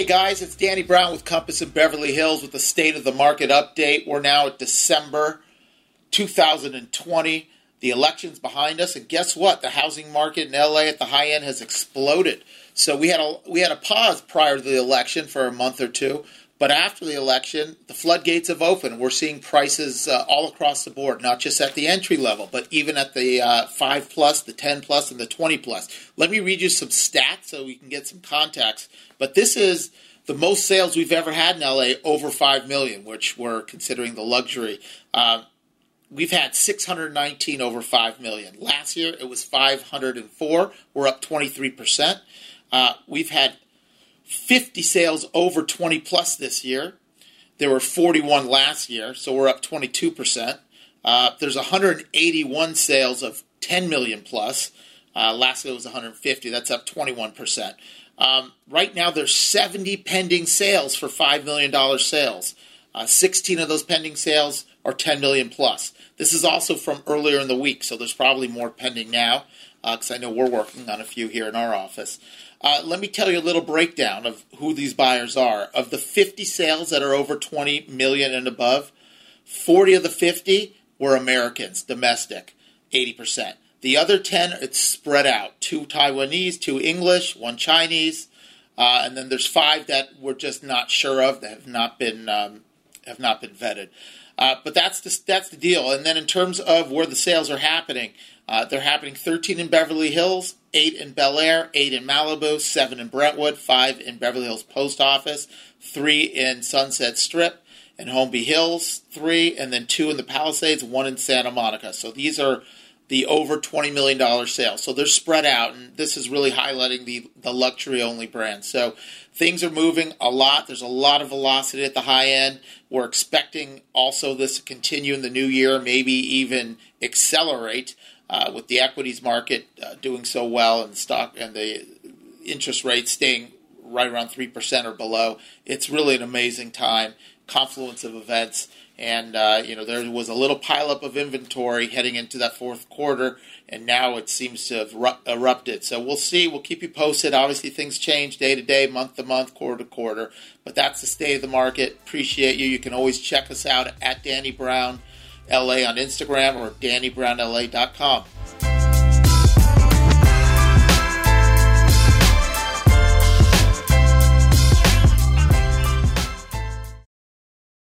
Hey guys, it's Danny Brown with Compass in Beverly Hills with the state of the market update. We're now at December 2020. The election's behind us, and guess what? The housing market in LA at the high end has exploded. So we had a we had a pause prior to the election for a month or two, but after the election, the floodgates have opened. We're seeing prices uh, all across the board, not just at the entry level, but even at the uh, five plus, the ten plus, and the twenty plus. Let me read you some stats so we can get some context. But this is the most sales we've ever had in LA, over five million, which we're considering the luxury. Uh, we've had 619 over 5 million. Last year it was 504. We're up 23%. Uh, we've had 50 sales over 20 plus this year. There were 41 last year, so we're up 22%. Uh, there's 181 sales of 10 million plus. Uh, last year was 150. That's up 21%. Um, right now, there's 70 pending sales for $5 million sales. Uh, 16 of those pending sales are 10 million plus. This is also from earlier in the week, so there's probably more pending now because uh, I know we're working on a few here in our office. Uh, let me tell you a little breakdown of who these buyers are. Of the 50 sales that are over 20 million and above, 40 of the 50 were Americans, domestic, 80%. The other 10, it's spread out. Two Taiwanese, two English, one Chinese, uh, and then there's five that we're just not sure of that have not been um, have not been vetted. Uh, but that's the, that's the deal. And then in terms of where the sales are happening, uh, they're happening 13 in Beverly Hills, 8 in Bel Air, 8 in Malibu, 7 in Brentwood, 5 in Beverly Hills Post Office, 3 in Sunset Strip and Holmby Hills, 3, and then 2 in the Palisades, 1 in Santa Monica. So these are the over $20 million sales. So they're spread out, and this is really highlighting the, the luxury only brand. So things are moving a lot. There's a lot of velocity at the high end. We're expecting also this to continue in the new year, maybe even accelerate uh, with the equities market uh, doing so well and stock and the interest rates staying right around 3% or below. It's really an amazing time, confluence of events. And, uh, you know, there was a little pileup of inventory heading into that fourth quarter, and now it seems to have ru- erupted. So we'll see. We'll keep you posted. Obviously, things change day to day, month to month, quarter to quarter. But that's the state of the market. Appreciate you. You can always check us out at Danny Brown LA on Instagram or DannyBrownLA.com.